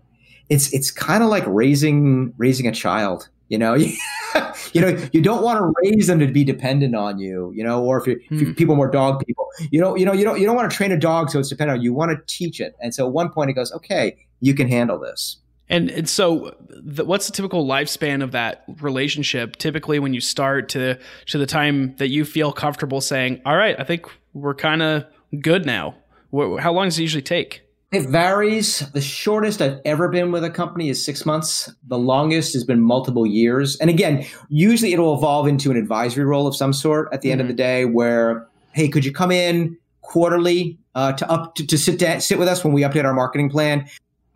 It's, it's kind of like raising, raising a child you know, you know, you don't want to raise them to be dependent on you. You know, or if, you're, if hmm. people more dog people, you know, you know, you don't you don't want to train a dog so it's dependent on you. You want to teach it. And so at one point it goes, okay, you can handle this. And, and so, the, what's the typical lifespan of that relationship? Typically, when you start to to the time that you feel comfortable saying, "All right, I think we're kind of good now." How long does it usually take? It varies. The shortest I've ever been with a company is six months. The longest has been multiple years. And again, usually it'll evolve into an advisory role of some sort at the mm-hmm. end of the mm-hmm. day where, hey, could you come in quarterly uh, to up to, to sit down, sit with us when we update our marketing plan?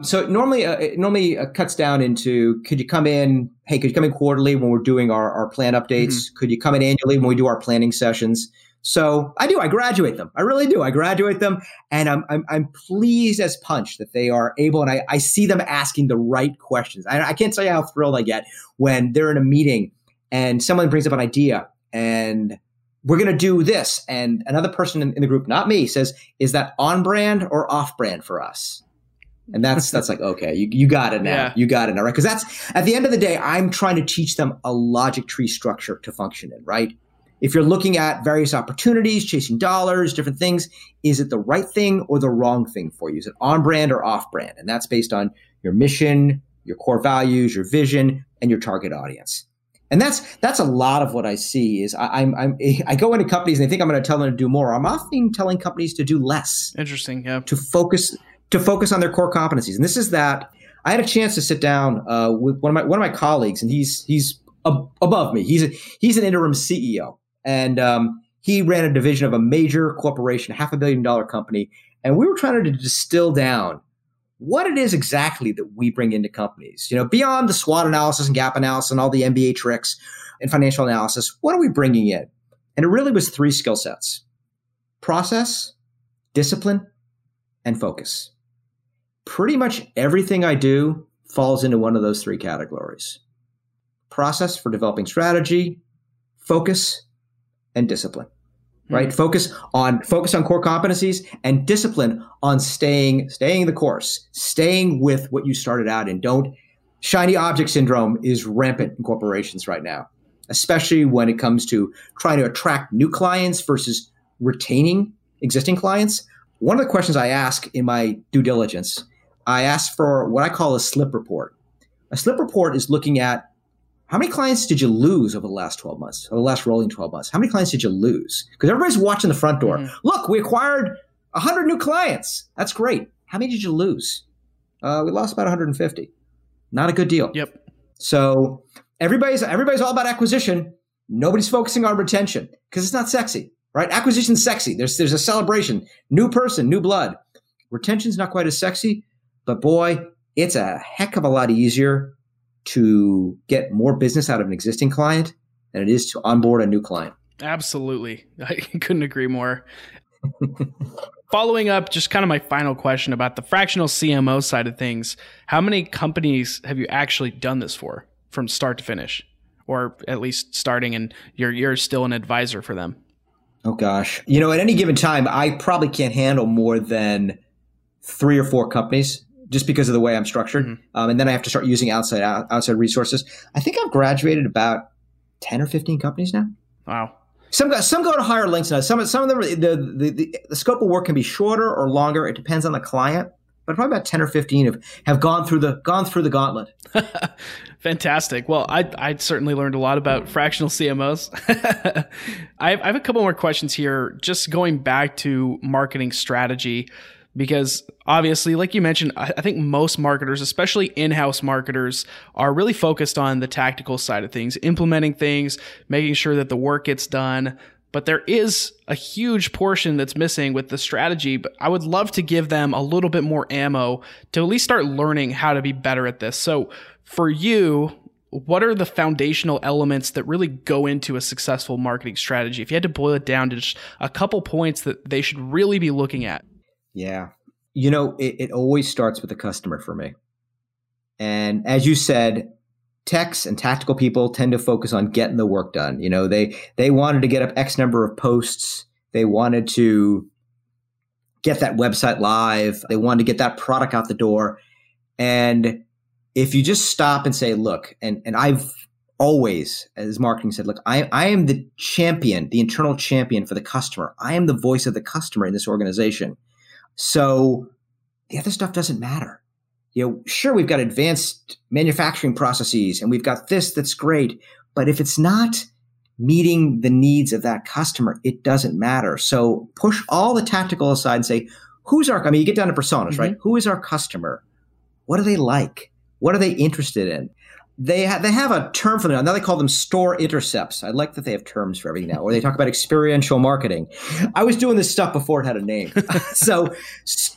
So normally, uh, it normally uh, cuts down into could you come in? Hey, could you come in quarterly when we're doing our, our plan updates? Mm-hmm. Could you come in annually when we do our planning sessions? So I do. I graduate them. I really do. I graduate them, and I'm I'm, I'm pleased as punch that they are able, and I, I see them asking the right questions. I, I can't tell you how thrilled I get when they're in a meeting and someone brings up an idea, and we're going to do this, and another person in, in the group, not me, says, "Is that on brand or off brand for us?" And that's that's like okay, you, you got it now. Yeah. You got it now, right? Because that's at the end of the day, I'm trying to teach them a logic tree structure to function in, right? If you're looking at various opportunities, chasing dollars, different things, is it the right thing or the wrong thing for you? Is it on brand or off brand? And that's based on your mission, your core values, your vision, and your target audience. And that's that's a lot of what I see. Is I, I'm, I'm I go into companies and they think I'm going to tell them to do more. I'm often telling companies to do less. Interesting. Yeah. To focus to focus on their core competencies. And this is that I had a chance to sit down uh, with one of my one of my colleagues, and he's he's ab- above me. He's a, he's an interim CEO, and um, he ran a division of a major corporation, a half a billion dollar company, and we were trying to distill down what it is exactly that we bring into companies. You know, beyond the SWOT analysis and gap analysis and all the MBA tricks and financial analysis, what are we bringing in? And it really was three skill sets: process, discipline, and focus. Pretty much everything I do falls into one of those three categories. Process for developing strategy, focus and discipline right? Mm-hmm. focus on focus on core competencies and discipline on staying staying the course staying with what you started out in. Don't shiny object syndrome is rampant in corporations right now especially when it comes to trying to attract new clients versus retaining existing clients. One of the questions i ask in my due diligence i ask for what i call a slip report. A slip report is looking at how many clients did you lose over the last 12 months, over the last rolling 12 months? How many clients did you lose? Because everybody's watching the front door. Mm-hmm. Look, we acquired 100 new clients. That's great. How many did you lose? Uh, we lost about 150. Not a good deal. Yep. So everybody's everybody's all about acquisition. Nobody's focusing on retention because it's not sexy, right? Acquisition's sexy. There's there's a celebration, new person, new blood. Retention's not quite as sexy, but boy, it's a heck of a lot easier to get more business out of an existing client than it is to onboard a new client. Absolutely. I couldn't agree more. following up, just kind of my final question about the fractional CMO side of things. How many companies have you actually done this for from start to finish? Or at least starting and you're you're still an advisor for them? Oh gosh. You know, at any given time, I probably can't handle more than three or four companies just because of the way I'm structured. Mm-hmm. Um, and then I have to start using outside outside resources. I think I've graduated about 10 or 15 companies now. Wow. Some go, some go to higher lengths now. Some some of them the, the, the, the scope of work can be shorter or longer. It depends on the client. But probably about ten or fifteen have, have gone through the gone through the gauntlet. Fantastic. Well, I I certainly learned a lot about fractional CMOs. I, have, I have a couple more questions here. Just going back to marketing strategy because obviously like you mentioned i think most marketers especially in-house marketers are really focused on the tactical side of things implementing things making sure that the work gets done. But there is a huge portion that's missing with the strategy but i would love to give them a little bit more ammo to at least start learning how to be better at this. So for you what are the foundational elements that really go into a successful marketing strategy? If you had to boil it down to just a couple points that they should really be looking at yeah. You know, it, it always starts with the customer for me. And as you said, techs and tactical people tend to focus on getting the work done. You know, they they wanted to get up X number of posts. They wanted to get that website live. They wanted to get that product out the door. And if you just stop and say, look, and and I've always, as marketing said, look, I, I am the champion, the internal champion for the customer. I am the voice of the customer in this organization. So the other stuff doesn't matter. You know, sure, we've got advanced manufacturing processes and we've got this that's great, but if it's not meeting the needs of that customer, it doesn't matter. So push all the tactical aside and say, who's our, I mean, you get down to personas, mm-hmm. right? Who is our customer? What do they like? What are they interested in? They ha- they have a term for them now. They call them store intercepts. I like that they have terms for everything now. Or they talk about experiential marketing. I was doing this stuff before it had a name. so,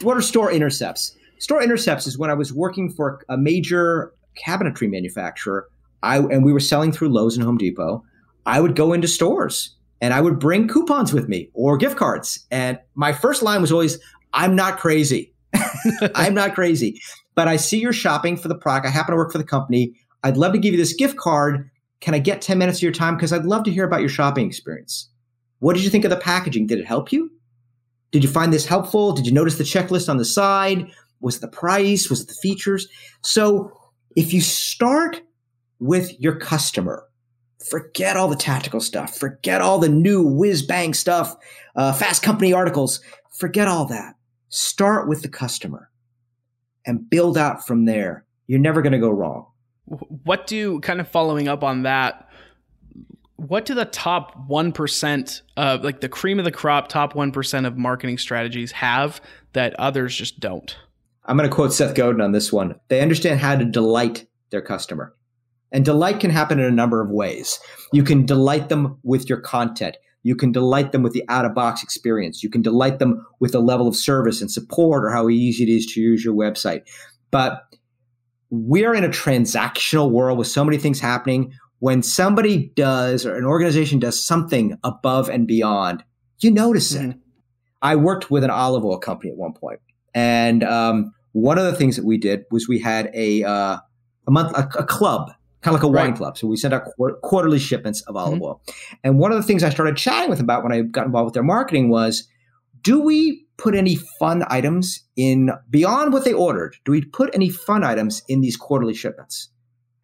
what are store intercepts? Store intercepts is when I was working for a major cabinetry manufacturer. I and we were selling through Lowe's and Home Depot. I would go into stores and I would bring coupons with me or gift cards. And my first line was always, "I'm not crazy. I'm not crazy." But I see you're shopping for the product. I happen to work for the company. I'd love to give you this gift card. Can I get 10 minutes of your time? Because I'd love to hear about your shopping experience. What did you think of the packaging? Did it help you? Did you find this helpful? Did you notice the checklist on the side? Was it the price? Was it the features? So if you start with your customer, forget all the tactical stuff, forget all the new whiz bang stuff, uh, fast company articles, forget all that. Start with the customer and build out from there. You're never going to go wrong what do kind of following up on that what do the top 1% of like the cream of the crop top 1% of marketing strategies have that others just don't? I'm going to quote seth godin on this one. They understand how to delight their customer. And delight can happen in a number of ways. You can delight them with your content. You can delight them with the out of box experience. You can delight them with the level of service and support or how easy it is to use your website. But we're in a transactional world with so many things happening. When somebody does or an organization does something above and beyond, you notice mm-hmm. it. I worked with an olive oil company at one point, and um, one of the things that we did was we had a uh, a month a, a, club, kind of like a right. wine club. So we sent out qu- quarterly shipments of olive mm-hmm. oil. And one of the things I started chatting with about when I got involved with their marketing was, do we put any fun items in beyond what they ordered? Do we put any fun items in these quarterly shipments?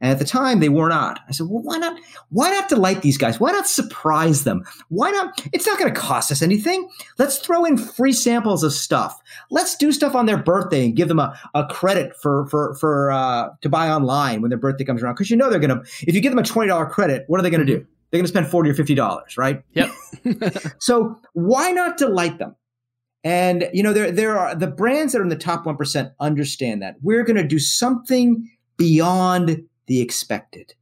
And at the time, they were not. I said, well, why not? Why not delight these guys? Why not surprise them? Why not? It's not going to cost us anything. Let's throw in free samples of stuff. Let's do stuff on their birthday and give them a, a credit for for for uh, to buy online when their birthday comes around. Because you know they're going to. If you give them a twenty dollar credit, what are they going to do? They're going to spend forty or fifty dollars, right? Yep. so why not delight them? And you know, there there are the brands that are in the top one percent understand that we're going to do something beyond the expected,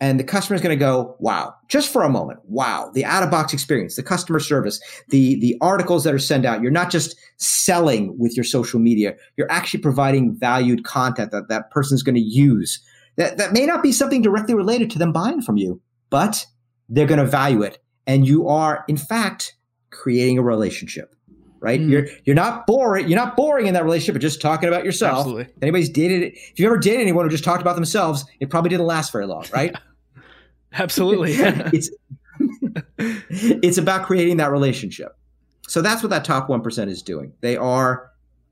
and the customer is going to go, "Wow!" Just for a moment, wow! The out of box experience, the customer service, the the articles that are sent out. You're not just selling with your social media; you're actually providing valued content that that person's going to use. That that may not be something directly related to them buying from you, but they're going to value it, and you are, in fact, creating a relationship. Right? Mm. You're you're not boring. You're not boring in that relationship, but just talking about yourself. Absolutely. If anybody's dated, if you ever dated anyone who just talked about themselves, it probably didn't last very long, right? Absolutely. it's it's about creating that relationship. So that's what that top one percent is doing. They are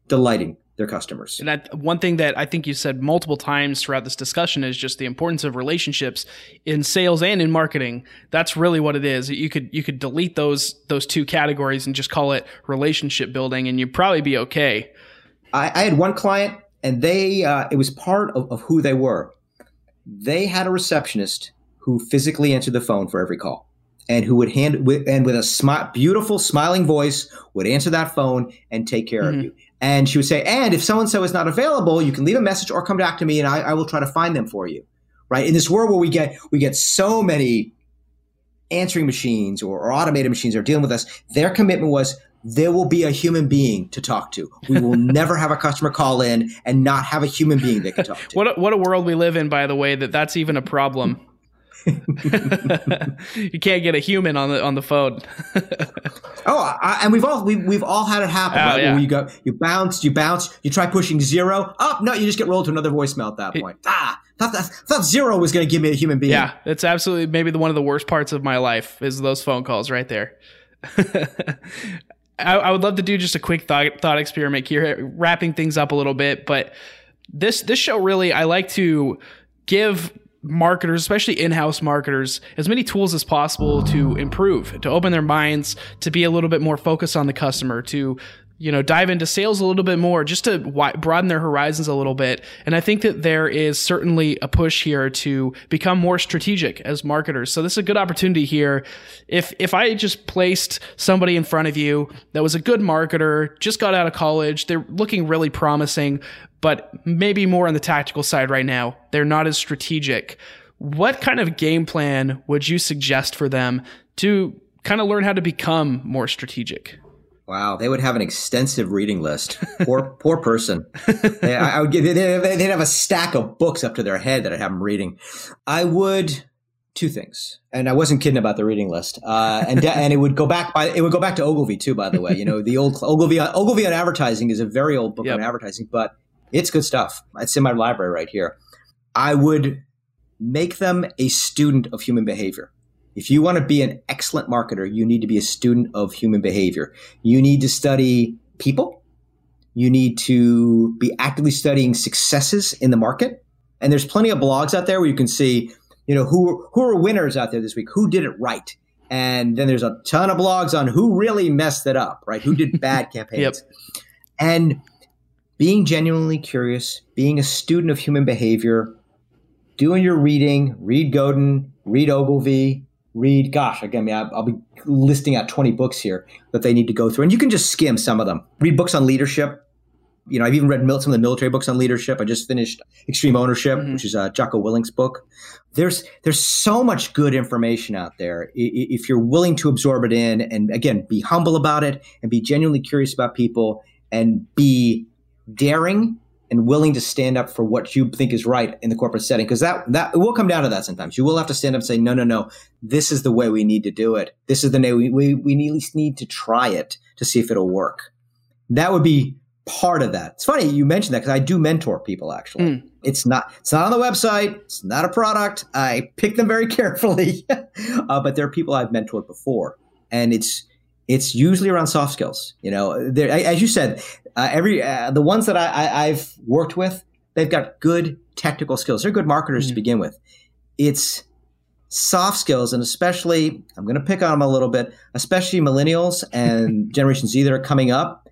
delighting their customers. And that one thing that I think you said multiple times throughout this discussion is just the importance of relationships in sales and in marketing. That's really what it is. You could you could delete those those two categories and just call it relationship building, and you'd probably be okay. I, I had one client, and they uh, it was part of, of who they were. They had a receptionist who physically answered the phone for every call and who would hand with, and with a smi- beautiful smiling voice would answer that phone and take care mm-hmm. of you and she would say, and if so and so is not available, you can leave a message or come back to me and I, I, will try to find them for you. Right. In this world where we get we get so many answering machines or, or automated machines are dealing with us, their commitment was there will be a human being to talk to. We will never have a customer call in and not have a human being they can talk to. what a, what a world we live in, by the way, that that's even a problem. you can't get a human on the on the phone. oh, I, and we've all we, we've all had it happen. Oh, right? yeah. You go, you bounce, you bounce, you try pushing zero. Oh no, you just get rolled to another voicemail at that point. ah, thought that, thought zero was going to give me a human being. Yeah, that's absolutely maybe the one of the worst parts of my life is those phone calls right there. I, I, would love to do just a quick thought thought experiment here, wrapping things up a little bit, but this this show really I like to give marketers, especially in-house marketers, as many tools as possible to improve, to open their minds, to be a little bit more focused on the customer, to you know dive into sales a little bit more just to broaden their horizons a little bit and i think that there is certainly a push here to become more strategic as marketers so this is a good opportunity here if if i just placed somebody in front of you that was a good marketer just got out of college they're looking really promising but maybe more on the tactical side right now. They're not as strategic. What kind of game plan would you suggest for them to kind of learn how to become more strategic? Wow, they would have an extensive reading list. Poor, poor person. They, I, would give. They'd have a stack of books up to their head that I'd have them reading. I would two things, and I wasn't kidding about the reading list. Uh, and and it would go back by it would go back to Ogilvy too. By the way, you know the old Ogilvy Ogilvy on advertising is a very old book yep. on advertising, but it's good stuff. It's in my library right here. I would make them a student of human behavior. If you want to be an excellent marketer, you need to be a student of human behavior. You need to study people. You need to be actively studying successes in the market. And there's plenty of blogs out there where you can see, you know, who who are winners out there this week, who did it right. And then there's a ton of blogs on who really messed it up, right? Who did bad campaigns. yep. And being genuinely curious, being a student of human behavior, doing your reading, read Godin, read Ogilvy, read, gosh, again, I'll be listing out 20 books here that they need to go through. And you can just skim some of them. Read books on leadership. You know, I've even read some of the military books on leadership. I just finished Extreme Ownership, mm-hmm. which is uh, Jocko Willink's book. There's there's so much good information out there if you're willing to absorb it in, and again, be humble about it, and be genuinely curious about people, and be daring and willing to stand up for what you think is right in the corporate setting because that that it will come down to that sometimes. You will have to stand up and say no no no this is the way we need to do it. This is the way we, we, we at least need to try it to see if it'll work. That would be part of that. It's funny you mentioned that because i do mentor people actually. Mm. it's not it's not on the website. It's not a product. I pick them very carefully. Uh, but there are people i've mentored before and it's it's usually around soft skills. You know, there, as you said, uh, every uh, the ones that I, have worked with, they've got good technical skills. They're good marketers mm-hmm. to begin with. It's soft skills, and especially I'm going to pick on them a little bit, especially millennials and Generation Z that are coming up.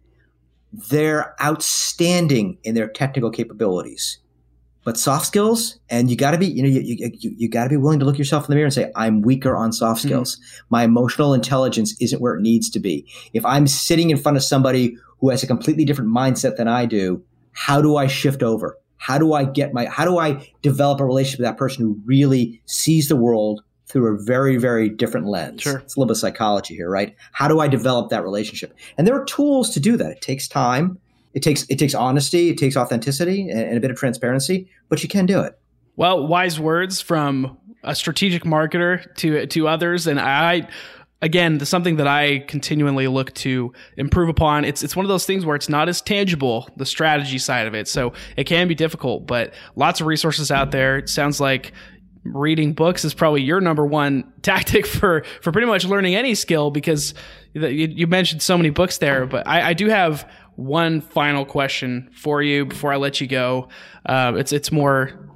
They're outstanding in their technical capabilities but soft skills and you got to be you know you, you, you got to be willing to look yourself in the mirror and say i'm weaker on soft mm-hmm. skills. Mm-hmm. my emotional intelligence isn't where it needs to be. If i'm sitting in front of somebody who has a completely different mindset than i do how do i shift over? How do i get my how do i develop a relationship with that person who really sees the world through a very very different lens? Sure. it's a little bit of psychology here right? How do i develop that relationship? And there are tools to do that. It takes time it takes it takes honesty, it takes authenticity, and, and a bit of transparency, but you can do it. Well, wise words from a strategic marketer to to others, and I again, something that I continually look to improve upon. It's it's one of those things where it's not as tangible, the strategy side of it. So it can be difficult, but lots of resources out there. It sounds like reading books is probably your number one tactic for for pretty much learning any skill because you, you mentioned so many books there. But I, I, do have one final question for you before I let you go. Uh, it's it's more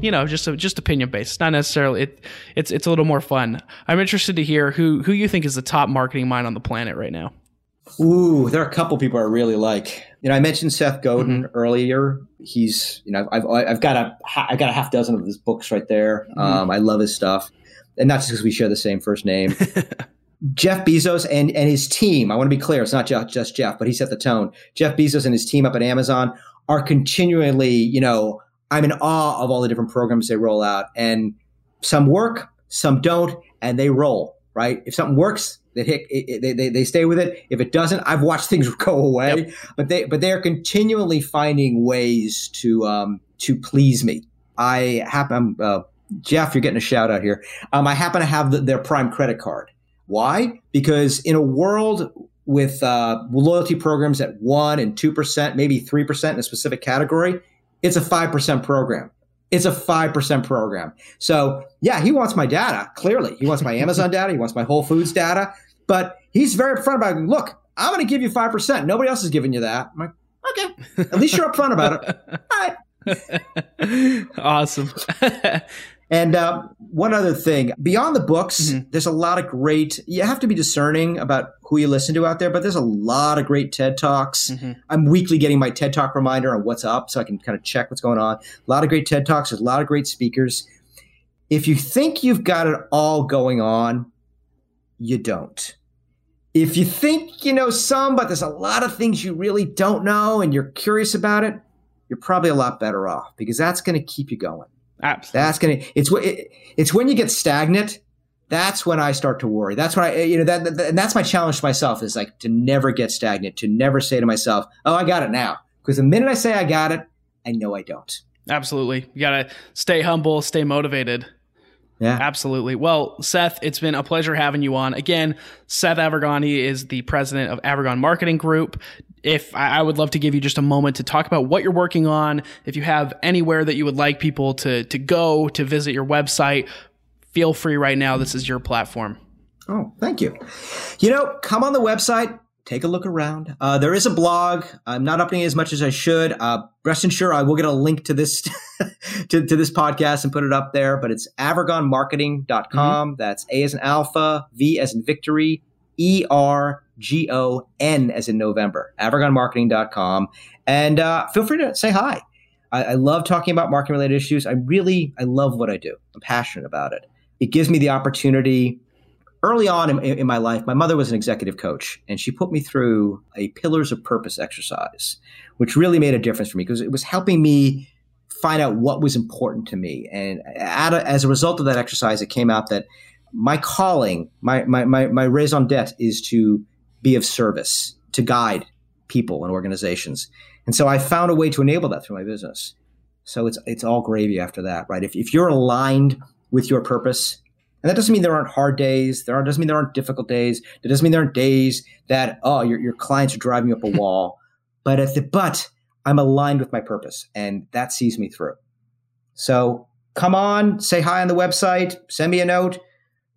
you know, just just opinion based. It's not necessarily it. It's it's a little more fun. I'm interested to hear who who you think is the top marketing mind on the planet right now. Ooh, there are a couple people I really like. You know, I mentioned Seth Godin mm-hmm. earlier. He's you know I've I've got a I've got a half dozen of his books right there. Mm-hmm. Um, I love his stuff, and not just because we share the same first name. Jeff Bezos and, and his team, I want to be clear, it's not just, just Jeff, but he set the tone. Jeff Bezos and his team up at Amazon are continually, you know, I'm in awe of all the different programs they roll out. And some work, some don't, and they roll, right? If something works, they hit, it, they, they, they stay with it. If it doesn't, I've watched things go away, yep. but they, but they are continually finding ways to, um, to please me. I happen, uh, Jeff, you're getting a shout out here. Um, I happen to have the, their prime credit card. Why? Because in a world with uh, loyalty programs at one and two percent, maybe three percent in a specific category, it's a 5% program. It's a 5% program. So, yeah, he wants my data, clearly. He wants my Amazon data. He wants my Whole Foods data. But he's very upfront about, look, I'm going to give you 5%. Nobody else is giving you that. I'm like, okay. At least you're upfront about it. All right. awesome. And uh, one other thing, beyond the books, mm-hmm. there's a lot of great. You have to be discerning about who you listen to out there, but there's a lot of great TED talks. Mm-hmm. I'm weekly getting my TED talk reminder on WhatsApp, so I can kind of check what's going on. A lot of great TED talks. There's a lot of great speakers. If you think you've got it all going on, you don't. If you think you know some, but there's a lot of things you really don't know, and you're curious about it, you're probably a lot better off because that's going to keep you going. Absolutely. That's gonna. It's it, it's when you get stagnant. That's when I start to worry. That's when I, eh, you know, that, that and that's my challenge to myself is like to never get stagnant, to never say to myself, "Oh, I got it now," because the minute I say I got it, I know I don't. Absolutely, you gotta stay humble, stay motivated. Yeah. Absolutely. Well, Seth, it's been a pleasure having you on. Again, Seth Avirgan, he is the president of Avirgan Marketing Group if I, would love to give you just a moment to talk about what you're working on. If you have anywhere that you would like people to to go to visit your website, feel free right now. This is your platform. Oh, thank you. You know, come on the website, take a look around. Uh, there is a blog. I'm not updating as much as I should. Uh, rest assured, I will get a link to this to, to, this podcast and put it up there. But it's avirgonmarketing.com. Mm-hmm. That's A as in alpha, V as in victory, E R G O N as in November, avirgonmarketing.com. And uh, feel free to say hi. I, I love talking about marketing related issues. I really, I love what I do. I'm passionate about it. It gives me the opportunity. Early on in, in my life, my mother was an executive coach, and she put me through a Pillars of Purpose exercise, which really made a difference for me because it was helping me find out what was important to me. And as a result of that exercise, it came out that my calling, my, my, my, my raison d'etre is to be of service, to guide people and organizations. And so I found a way to enable that through my business. So it's, it's all gravy after that, right? If, if you're aligned with your purpose, and that doesn't mean there aren't hard days. There aren't, doesn't mean there aren't difficult days. That doesn't mean there aren't days that, oh, your, your clients are driving you up a wall. but at the, but I'm aligned with my purpose and that sees me through. So come on, say hi on the website, send me a note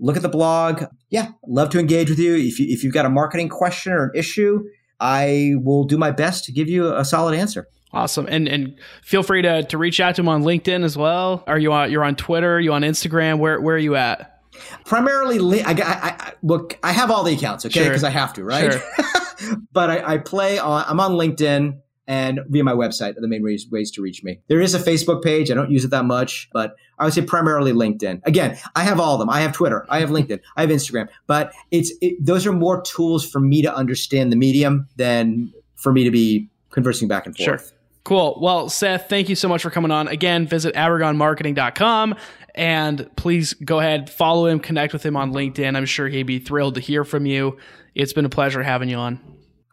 look at the blog. Yeah, love to engage with you. If, you. if you've got a marketing question or an issue, I will do my best to give you a solid answer. Awesome. And and feel free to, to reach out to him on LinkedIn as well. Are you on, you're on Twitter? Are you on Instagram? Where, where are you at? Primarily, I, I, I look, I have all the accounts, okay? Because sure. I have to, right? Sure. but I, I play on, I'm on LinkedIn and via my website are the main ways, ways to reach me. There is a Facebook page. I don't use it that much, but I would say primarily LinkedIn. Again, I have all of them. I have Twitter, I have LinkedIn, I have Instagram, but it's it, those are more tools for me to understand the medium than for me to be conversing back and forth. Sure. Cool. Well, Seth, thank you so much for coming on. Again, visit avirgonmarketing.com and please go ahead, follow him, connect with him on LinkedIn. I'm sure he'd be thrilled to hear from you. It's been a pleasure having you on.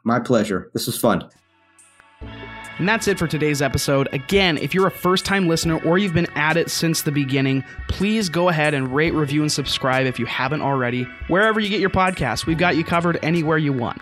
My pleasure. This was fun. And that's it for today's episode. Again, if you're a first time listener or you've been at it since the beginning, please go ahead and rate, review, and subscribe if you haven't already. Wherever you get your podcast, we've got you covered anywhere you want.